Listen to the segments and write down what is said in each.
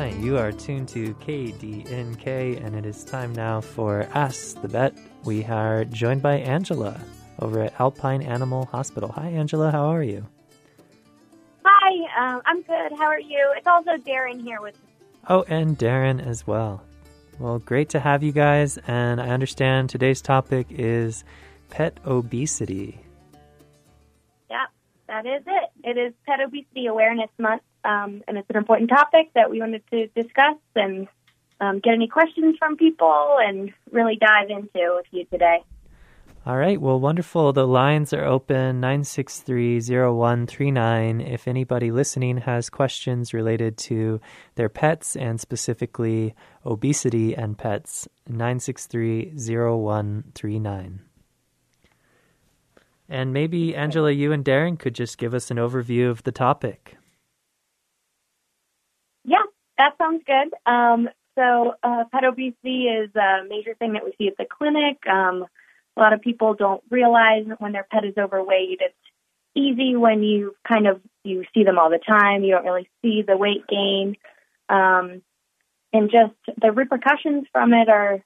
right, you are tuned to KDNK, and it is time now for Ask the Vet. We are joined by Angela over at Alpine Animal Hospital. Hi, Angela, how are you? Hi, um, I'm good. How are you? It's also Darren here with. Oh, and Darren as well. Well, great to have you guys, and I understand today's topic is pet obesity. Yeah, that is it. It is Pet Obesity Awareness Month, um, and it's an important topic that we wanted to discuss and um, get any questions from people and really dive into with you today. All right, well, wonderful. The lines are open 9630139. If anybody listening has questions related to their pets and specifically obesity and pets, 9630139. And maybe, Angela, you and Darren could just give us an overview of the topic. That sounds good. Um, so, uh, pet obesity is a major thing that we see at the clinic. Um, a lot of people don't realize that when their pet is overweight. It's easy when you kind of you see them all the time. You don't really see the weight gain, um, and just the repercussions from it are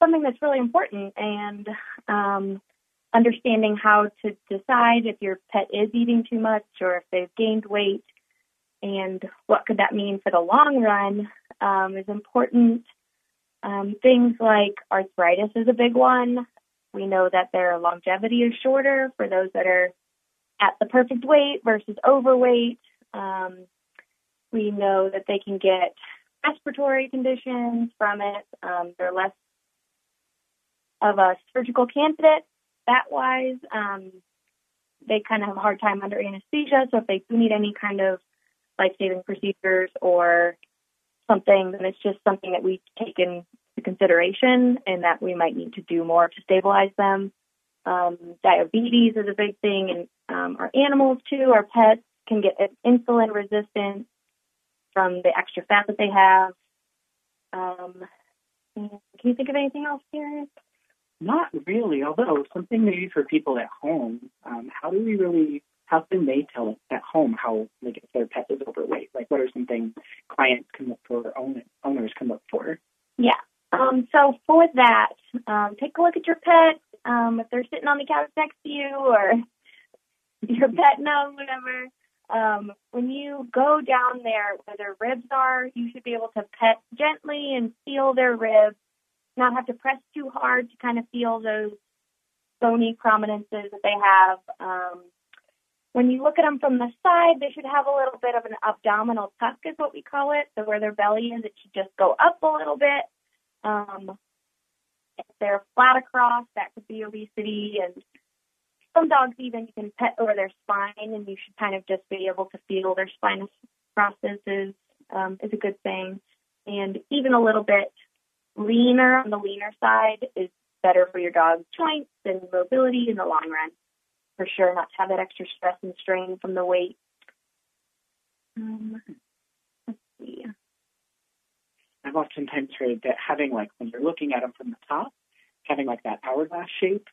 something that's really important. And um, understanding how to decide if your pet is eating too much or if they've gained weight and what could that mean for the long run um, is important. Um, things like arthritis is a big one. We know that their longevity is shorter for those that are at the perfect weight versus overweight. Um, we know that they can get respiratory conditions from it. Um, they're less of a surgical candidate that wise. Um, they kind of have a hard time under anesthesia. So if they do need any kind of life saving procedures or something, then it's just something that we take into consideration and that we might need to do more to stabilize them. Um, diabetes is a big thing, and um, our animals too, our pets can get insulin resistant from the extra fat that they have. Um, can you think of anything else, Darren? Not really, although something maybe for people at home, um, how do we really, how can they tell at home how, like, if their pet is overweight? Like, what are some things clients can look for, or owners can look for? Yeah. Um, so for that, um, take a look at your pet. Um, if they're sitting on the couch next to you or your pet knows, whatever. Um, when you go down there where their ribs are, you should be able to pet gently and feel their ribs not have to press too hard to kind of feel those bony prominences that they have. Um, when you look at them from the side, they should have a little bit of an abdominal tuck, is what we call it. So where their belly is, it should just go up a little bit. Um, if they're flat across, that could be obesity. And some dogs even you can pet over their spine, and you should kind of just be able to feel their spinous processes um, is a good thing. And even a little bit leaner on the leaner side is better for your dog's joints and mobility in the long run. For sure, not to have that extra stress and strain from the weight. Um, let's see. I've oftentimes heard that having like when you're looking at them from the top, having like that hourglass shape,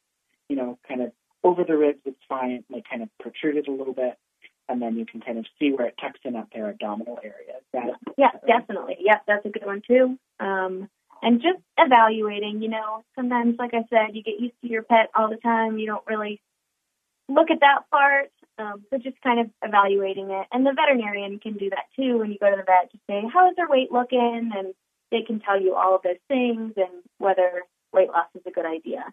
you know, kind of over the ribs, it's fine, like kind of protruded a little bit, and then you can kind of see where it tucks in up their abdominal area. That, yeah, definitely. Yeah, that's a good one too. Um, and just evaluating, you know, sometimes, like I said, you get used to your pet all the time. You don't really look at that part. Um, so just kind of evaluating it. And the veterinarian can do that too when you go to the vet to say, how is their weight looking? And they can tell you all of those things and whether weight loss is a good idea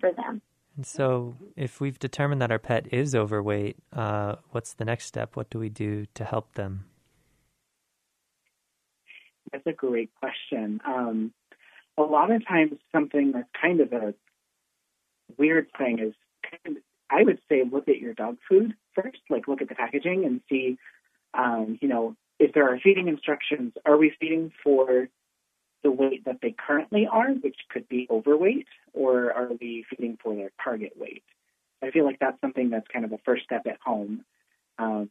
for them. And so, if we've determined that our pet is overweight, uh, what's the next step? What do we do to help them? That's a great question. Um, a lot of times something that's kind of a weird thing is kind of, I would say look at your dog food first, like look at the packaging and see, um, you know, if there are feeding instructions, are we feeding for the weight that they currently are, which could be overweight, or are we feeding for their target weight? I feel like that's something that's kind of a first step at home. Um,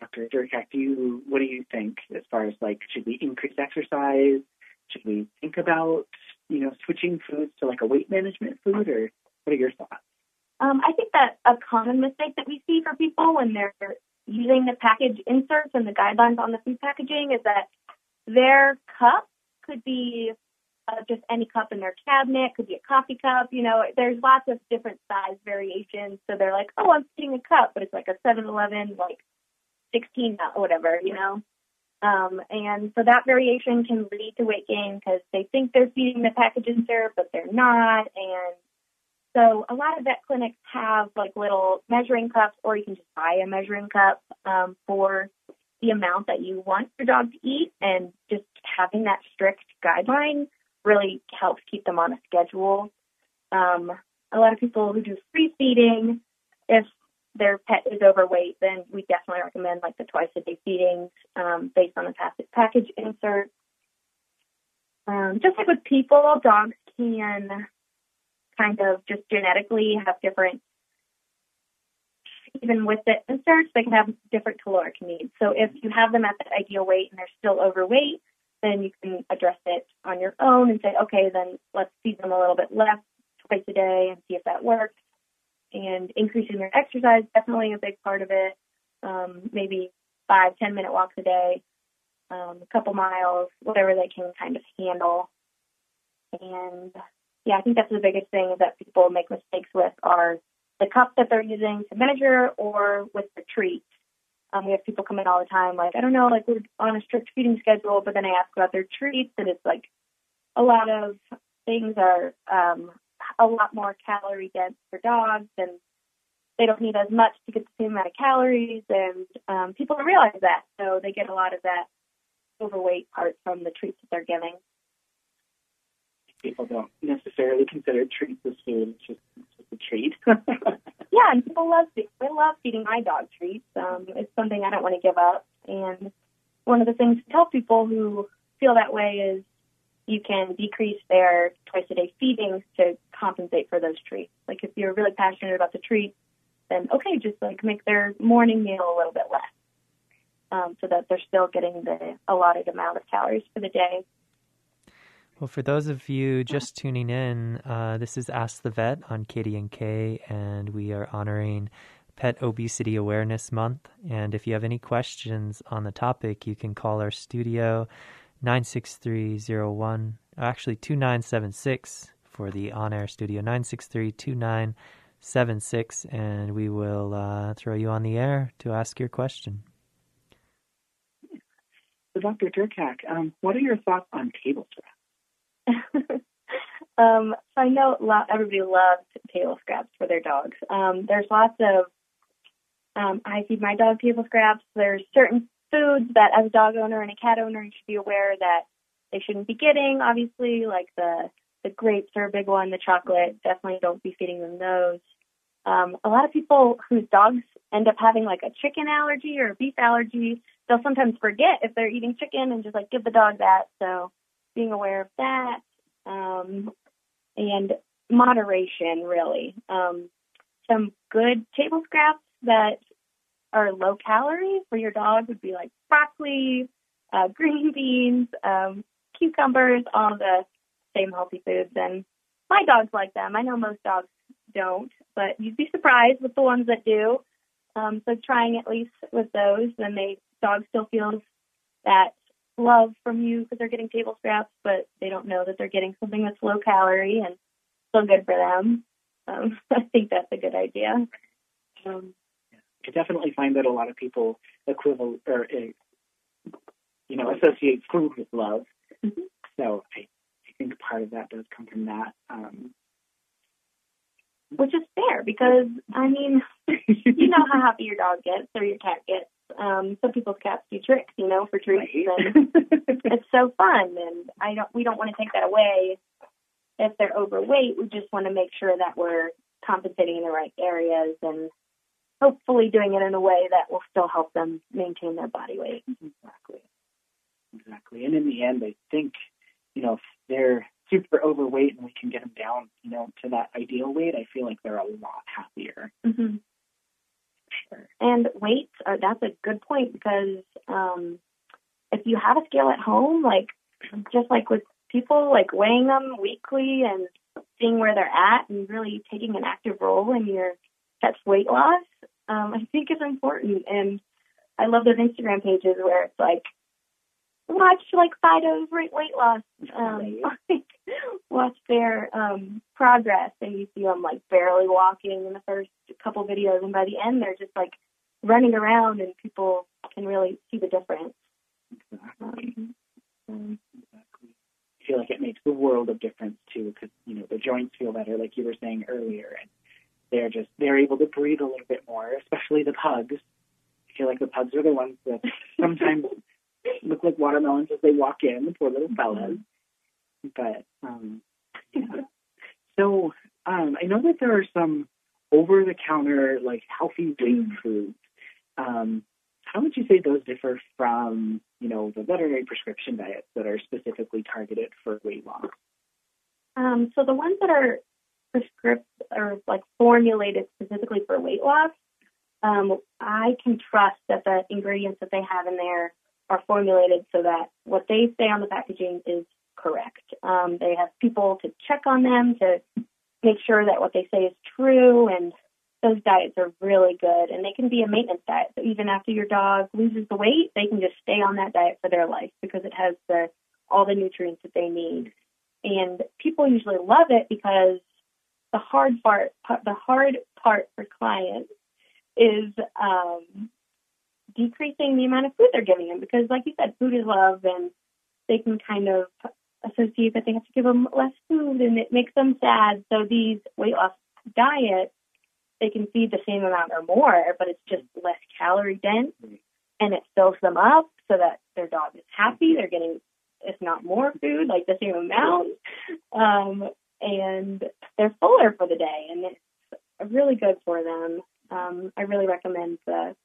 Dr. Durkak, do you what do you think as far as like should we increase exercise? should we think about, you know, switching foods to like a weight management food, or what are your thoughts? Um, I think that a common mistake that we see for people when they're using the package inserts and the guidelines on the food packaging is that their cup could be uh, just any cup in their cabinet, could be a coffee cup. You know, there's lots of different size variations. So they're like, oh, I'm feeding a cup, but it's like a 7-Eleven, like 16, whatever, you know. Um, and so that variation can lead to weight gain because they think they're feeding the package insert, but they're not. And so a lot of vet clinics have like little measuring cups, or you can just buy a measuring cup um, for the amount that you want your dog to eat. And just having that strict guideline really helps keep them on a schedule. Um, a lot of people who do free feeding, if their pet is overweight, then we definitely recommend like the twice a day feedings um, based on the package insert. Um, just like with people, dogs can kind of just genetically have different, even with the inserts, they can have different caloric needs. So if you have them at the ideal weight and they're still overweight, then you can address it on your own and say, okay, then let's feed them a little bit less twice a day and see if that works and increasing their exercise definitely a big part of it. Um, maybe five, ten minute walks a day, um, a couple miles, whatever they can kind of handle. And yeah, I think that's the biggest thing that people make mistakes with are the cups that they're using to measure or with the treats. Um, we have people come in all the time, like, I don't know, like we're on a strict feeding schedule, but then I ask about their treats, and it's like a lot of things are um, a lot more calorie dense for dogs and they don't need as much to get the same amount of calories and um, people don't realize that so they get a lot of that overweight part from the treats that they're giving people don't necessarily consider treats as food it's just, it's just a treat yeah and people love they love feeding my dog treats um, it's something i don't want to give up and one of the things to tell people who feel that way is you can decrease their twice a day feedings to compensate for those treats. Like if you're really passionate about the treats, then okay, just like make their morning meal a little bit less, um, so that they're still getting the allotted amount of calories for the day. Well, for those of you just tuning in, uh, this is Ask the Vet on KDNK, and we are honoring Pet Obesity Awareness Month. And if you have any questions on the topic, you can call our studio 96301, actually 2976 for the on air studio, 963 2976, and we will uh, throw you on the air to ask your question. So, Dr. Durkak, um, what are your thoughts on table scraps? um, so I know lot, everybody loves table scraps for their dogs. Um, there's lots of um, I feed my dog table scraps. There's certain foods that as a dog owner and a cat owner you should be aware that they shouldn't be getting. Obviously, like the the grapes are a big one, the chocolate, definitely don't be feeding them those. Um, a lot of people whose dogs end up having like a chicken allergy or a beef allergy, they'll sometimes forget if they're eating chicken and just like give the dog that. So being aware of that um, and moderation, really. Um, some good table scraps that are low calorie for your dog would be like broccoli, uh, green beans, um, cucumbers, all the same healthy foods. And my dogs like them. I know most dogs don't, but you'd be surprised with the ones that do. Um, so trying at least with those, then they dog still feels that love from you because they're getting table scraps, but they don't know that they're getting something that's low calorie and still good for them. Um, I think that's a good idea. Um, I definitely find that a lot of people equivalent or uh, you know associate food with love. Mm-hmm. So I, I think part of that does come from that. Um, which is fair because I mean, you know how happy your dog gets or your cat gets. Um, some people's cats do tricks, you know, for treats, right. and it's so fun. And I don't, we don't want to take that away if they're overweight. We just want to make sure that we're compensating in the right areas and hopefully doing it in a way that will still help them maintain their body weight. Exactly. Exactly. And in the end, I think, you know, if they're super overweight and we can get them down, you know, to that ideal weight, I feel like they're a lot happier. Mm-hmm. Sure. And weights that's a good point because um, if you have a scale at home, like just like with people, like weighing them weekly and seeing where they're at and really taking an active role in your pet's weight loss, um, I think is important. And I love those Instagram pages where it's like, watch like Fido's weight weight loss, um, like, watch their um, progress, and you see them like barely walking in the first couple videos, and by the end they're just like running around, and people can really see the difference. Exactly. Um, exactly. I feel like it makes the world of difference too, because you know the joints feel better, like you were saying earlier, and they're just they're able to breathe a little bit more, especially the pugs. I feel like the pugs are the ones that sometimes look like watermelons as they walk in, the poor little fellas. But um, yeah. So um, I know that there are some over-the-counter like healthy weight foods. Um, how would you say those differ from you know the veterinary prescription diets that are specifically targeted for weight loss? Um, so the ones that are prescript or like formulated specifically for weight loss, um, I can trust that the ingredients that they have in there are formulated so that what they say on the packaging is correct. Um, they have people to check on them to make sure that what they say is true, and those diets are really good. And they can be a maintenance diet. So even after your dog loses the weight, they can just stay on that diet for their life because it has the all the nutrients that they need. And people usually love it because the hard part, the hard part for clients is um, decreasing the amount of food they're giving them because, like you said, food is love, and they can kind of associate that they have to give them less food, and it makes them sad. So these weight loss diets, they can feed the same amount or more, but it's just less calorie dense, and it fills them up so that their dog is happy. They're getting, if not more food, like the same amount, um, and they're fuller for the day, and it's really good for them. Um, I really recommend the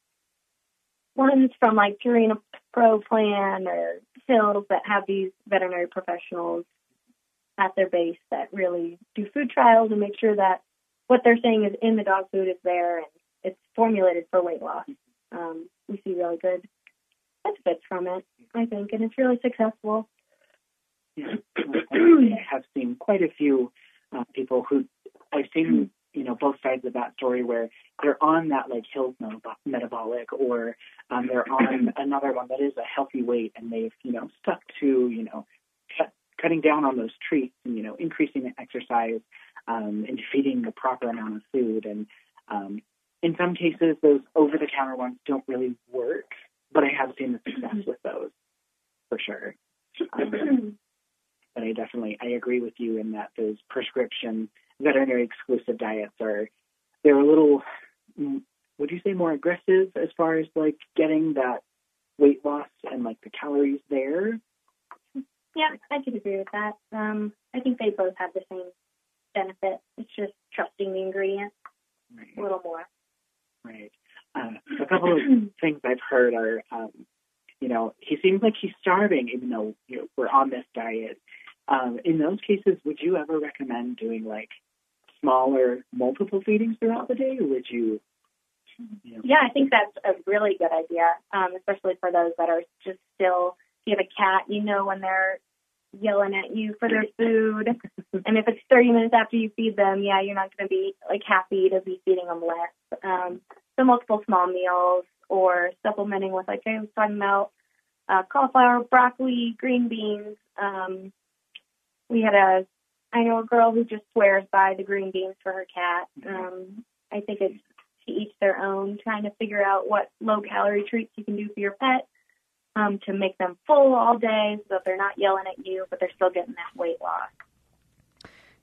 ones from like Purina Pro Plan or Hills that have these veterinary professionals at their base that really do food trials and make sure that what they're saying is in the dog food is there and it's formulated for weight loss. Um, we see really good benefits from it, I think, and it's really successful. I have seen quite a few uh, people who I've seen you know both sides of that story where they're on that like Hills metabolic or um, they're on another one that is a healthy weight and they've you know stuck to you know cut, cutting down on those treats and you know increasing the exercise um, and feeding the proper amount of food and um, in some cases those over the counter ones don't really work but I have seen the success with those for sure. Um, but I definitely I agree with you in that those prescription veterinary exclusive diets are they're a little would you say more aggressive as far as like getting that weight loss and like the calories there? Yeah, I could agree with that. Um, I think they both have the same benefit. It's just trusting the ingredients right. a little more. Right. Uh, a couple of things I've heard are, um, you know, he seems like he's starving, even though you know, we're on this diet. Um, in those cases, would you ever recommend doing like smaller multiple feedings throughout the day, or would you? you know, yeah, I think that's a really good idea, um, especially for those that are just still. If you have a cat, you know when they're yelling at you for their food, and if it's 30 minutes after you feed them, yeah, you're not going to be like happy to be feeding them less. Um, so multiple small meals or supplementing with like I was talking about uh, cauliflower, broccoli, green beans. Um, we had a I know a girl who just swears by the green beans for her cat. Um, I think it's to each their own, trying to figure out what low calorie treats you can do for your pet um, to make them full all day so that they're not yelling at you, but they're still getting that weight loss.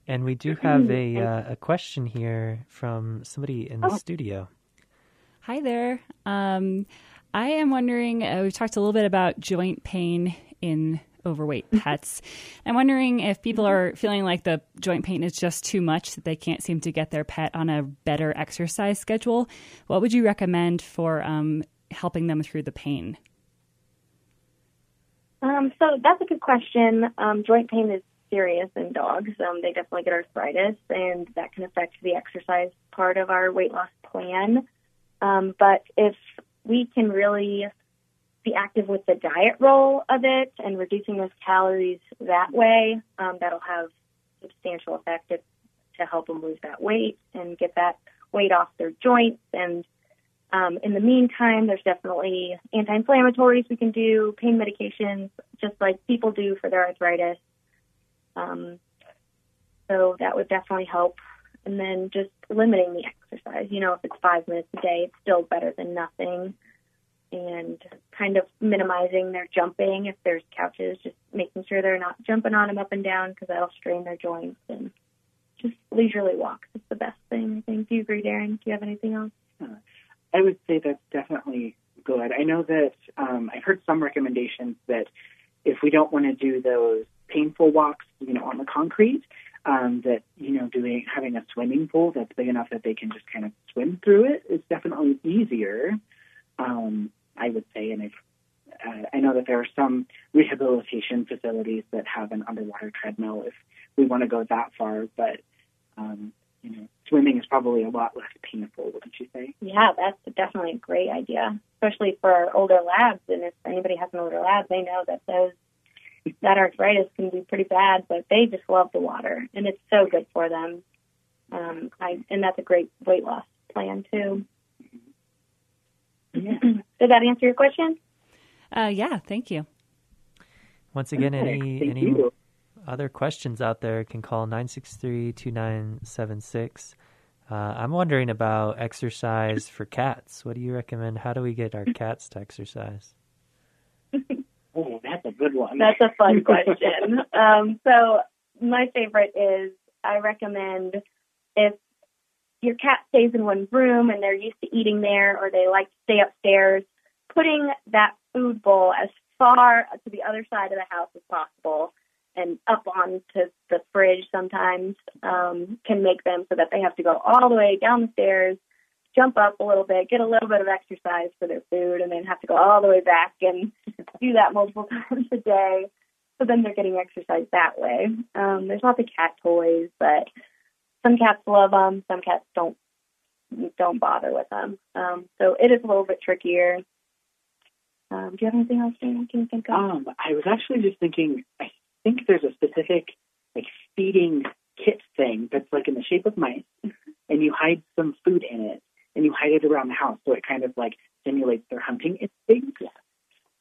And we do have a uh, a question here from somebody in the oh. studio. Hi there. Um, I am wondering. Uh, we've talked a little bit about joint pain in overweight pets. I'm wondering if people are feeling like the joint pain is just too much that they can't seem to get their pet on a better exercise schedule. What would you recommend for um, helping them through the pain? Um, so that's a good question. Um, joint pain is serious in dogs. Um, they definitely get arthritis, and that can affect the exercise part of our weight loss plan. Um, but if we can really be active with the diet role of it and reducing those calories that way. Um, that'll have substantial effect to, to help them lose that weight and get that weight off their joints. And um, in the meantime, there's definitely anti-inflammatories we can do, pain medications just like people do for their arthritis. Um, so that would definitely help. And then just limiting the exercise. You know, if it's five minutes a day, it's still better than nothing. And kind of minimizing their jumping if there's couches, just making sure they're not jumping on them up and down because that'll strain their joints. And just leisurely walks is the best thing. I think. Do you agree, Darren? Do you have anything else? I would say that's definitely good. I know that um, I've heard some recommendations that if we don't want to do those painful walks, you know, on the concrete, um, that you know, doing having a swimming pool that's big enough that they can just kind of swim through it is definitely easier. Um, I would say, and if uh, I know that there are some rehabilitation facilities that have an underwater treadmill if we want to go that far, but um, you know, swimming is probably a lot less painful, wouldn't you say? Yeah, that's definitely a great idea, especially for our older labs. And if anybody has an older lab, they know that those that arthritis can be pretty bad, but they just love the water, and it's so good for them. Um, I, and that's a great weight loss plan too. Yeah. Did that answer your question? Uh, yeah, thank you. Once again, Okay, any thank any you. Other questions out there can call 963-2976. Uh, I'm wondering about exercise for cats. What do you recommend? How do we get our cats to exercise? Oh, that's a good one. That's a fun question. um, so my favorite is I recommend if your cat stays in one room and they're used to eating there or they like to stay upstairs, putting that food bowl as far to the other side of the house as possible and up onto the fridge sometimes um, can make them so that they have to go all the way down the stairs, jump up a little bit, get a little bit of exercise for their food, and then have to go all the way back and do that multiple times a day. So then they're getting exercise that way. Um, there's lots of cat toys, but some cats love them, some cats don't don't bother with them. Um, so it is a little bit trickier. Um, do you have anything else Dan, can you think of? Um, I was actually just thinking. I think there's a specific like feeding kit thing that's like in the shape of mice, and you hide some food in it, and you hide it around the house, so it kind of like simulates their hunting instincts.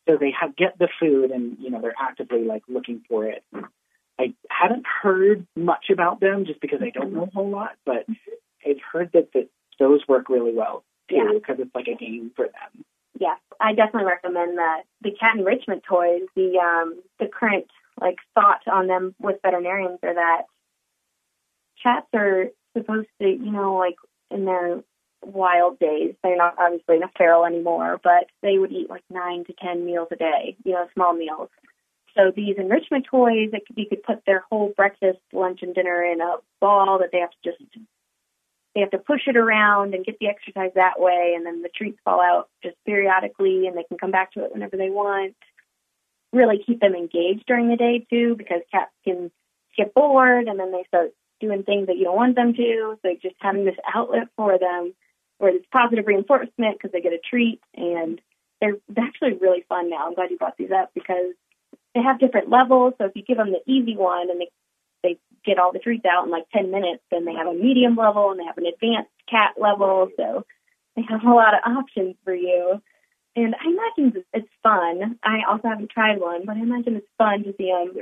So they have get the food, and you know they're actively like looking for it. I haven't heard much about them just because I don't know a whole lot, but I've heard that, that those work really well too Yeah. because it's like a game for them. yeah, I definitely recommend that. The cat enrichment toys, the um, the current like thought on them with veterinarians are that cats are supposed to, you know, like in their wild days, they're not obviously not feral anymore, but they would eat like nine to ten meals a day, you know, small meals. So these enrichment toys, it could, you could put their whole breakfast, lunch, and dinner in a ball that they have to just they have to push it around and get the exercise that way, and then the treats fall out just periodically, and they can come back to it whenever they want. Really keep them engaged during the day too, because cats can get bored, and then they start doing things that you don't want them to. So just having this outlet for them, where it's positive reinforcement because they get a treat, and they're, they're actually really fun now. I'm glad you brought these up because they have different levels. So if you give them the easy one and they they get all the treats out in like 10 minutes, then they have a medium level and they have an advanced cat level. So they have a lot of options for you. And I imagine it's fun. I also haven't tried one, but I imagine it's fun to see them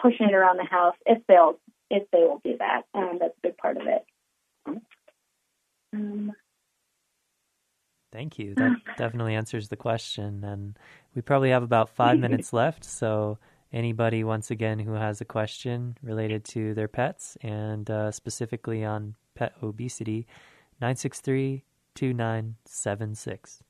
pushing it around the house if they'll if they will do that. Um, that's a big part of it. Um, Thank you. That definitely answers the question. And we probably have about five minutes left. So, anybody, once again, who has a question related to their pets and uh, specifically on pet obesity, 963 2976.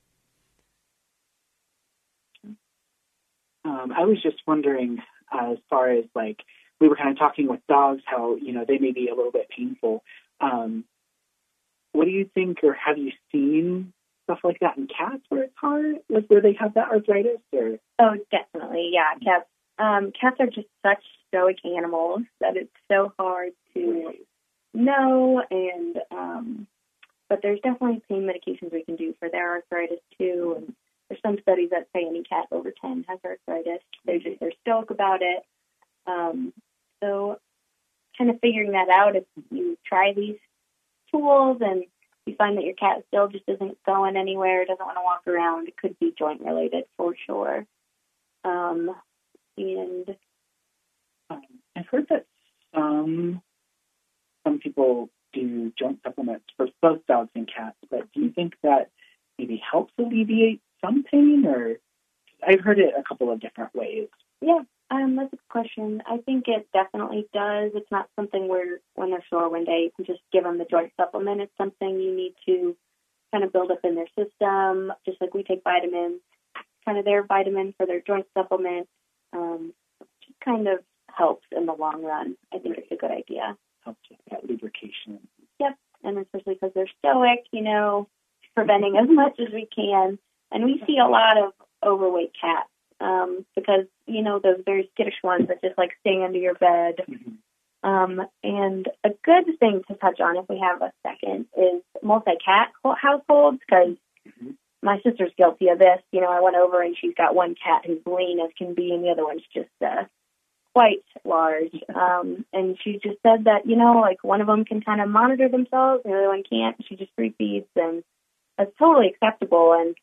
Um, I was just wondering, uh, as far as like we were kind of talking with dogs, how you know they may be a little bit painful. Um, what do you think, or have you seen stuff like that in cats where it's hard, like where they have that arthritis? Or Oh, definitely. Yeah, cats. Um, cats are just such stoic animals that it's so hard to know. And um, but there's definitely pain medications we can do for their arthritis too. And there's some studies that say any cat over 10 has arthritis. They're just they're stoic about it. Um, so, kind of figuring that out if you try these tools and you find that your cat still just isn't going anywhere, doesn't want to walk around, it could be joint related for sure. Um, And um, I've heard that some some people do joint supplements for both dogs and cats, but do you think that maybe helps alleviate some pain, or I've heard it a couple of different ways. Yeah, um, that's a good question. I think it definitely does. It's not something where when they're sore one day you can just give them the joint supplement. It's something you need to kind of build up in their system, just like we take vitamins. Kind of their vitamin for their joint supplement. Um, just kind of helps in the long run. I think it's a good idea. Helps with that lubrication. Yep, and especially because they're stoic, you know, preventing as much as we can. And we see a lot of overweight cats um, because you know those very skittish ones that just like stay under your bed. Mm-hmm. Um, and a good thing to touch on, if we have a second, is multi-cat households because mm-hmm. my sister's guilty of this. You know, I went over and she's got one cat who's lean as can be, and the other one's just uh, quite large. Um, and she just said that you know, like one of them can kind of monitor themselves, and the other one can't. She just free feeds, and that's totally acceptable. And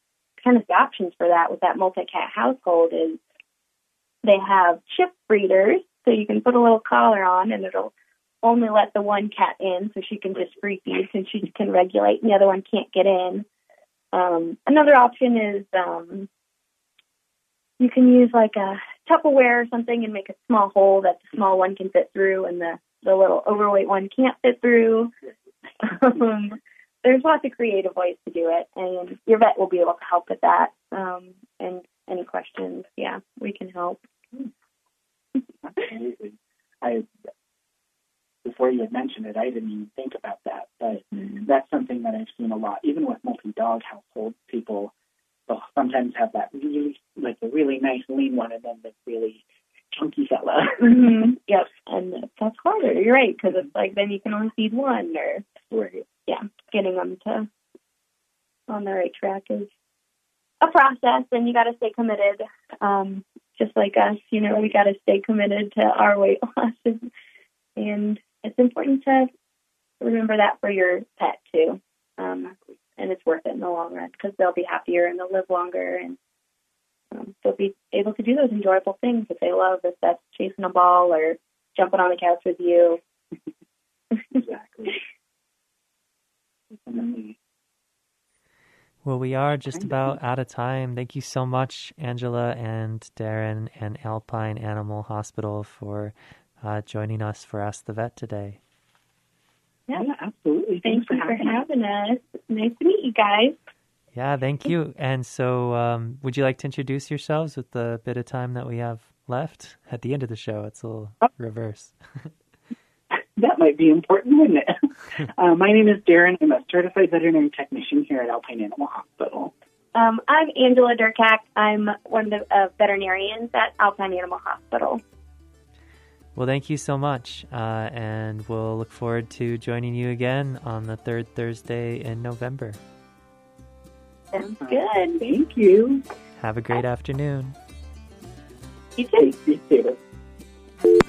kind of the options for that with that multi-cat household is they have chip feeders, so you can put a little collar on and it'll only let the one cat in, so she can just free feed and she can regulate, and the other one can't get in. Um, another option is um, you can use like a Tupperware or something and make a small hole that the small one can fit through, and the the little overweight one can't fit through. um, there's lots of creative ways to do it, and your vet will be able to help with that. Um, and any questions, yeah, we can help. Absolutely. I before you had mentioned it, I didn't even think about that, but Mm-hmm. that's something that I've seen a lot. Even with multi-dog households, people will sometimes have that really, like a really nice lean one, and then the really chunky fella. Mm-hmm. Yep, and that's harder. You're right because it's like then you can only feed one, or right. Yeah, getting them to on the right track is a process, and you got to stay committed. Um, just like us, you know, we got to stay committed to our weight loss, and, and it's important to remember that for your pet too. Um, and it's worth it in the long run because they'll be happier and they'll live longer, and um, they'll be able to do those enjoyable things that they love. If that's chasing a ball or jumping on the couch with you. Exactly. Definitely. Well, we are just about out of time. Thank you so much, Angela and Darren and Alpine Animal Hospital, for uh, joining us for Ask the Vet today. Yeah. Yeah, absolutely. Thanks, you for having us. Nice to meet you guys. Yeah, thank you. And so, um, would you like to introduce yourselves with the bit of time that we have left at the end of the show? It's a little reverse. That might be important, wouldn't it? uh, my name is Darren. I'm a certified veterinary technician here at Alpine Animal Hospital. Um, I'm Angela Durkak. I'm one of the uh, veterinarians at Alpine Animal Hospital. Well, thank you so much. Uh, and we'll look forward to joining you again on the third Thursday in November. Sounds good. Thank you. Have a great afternoon. You too. You too.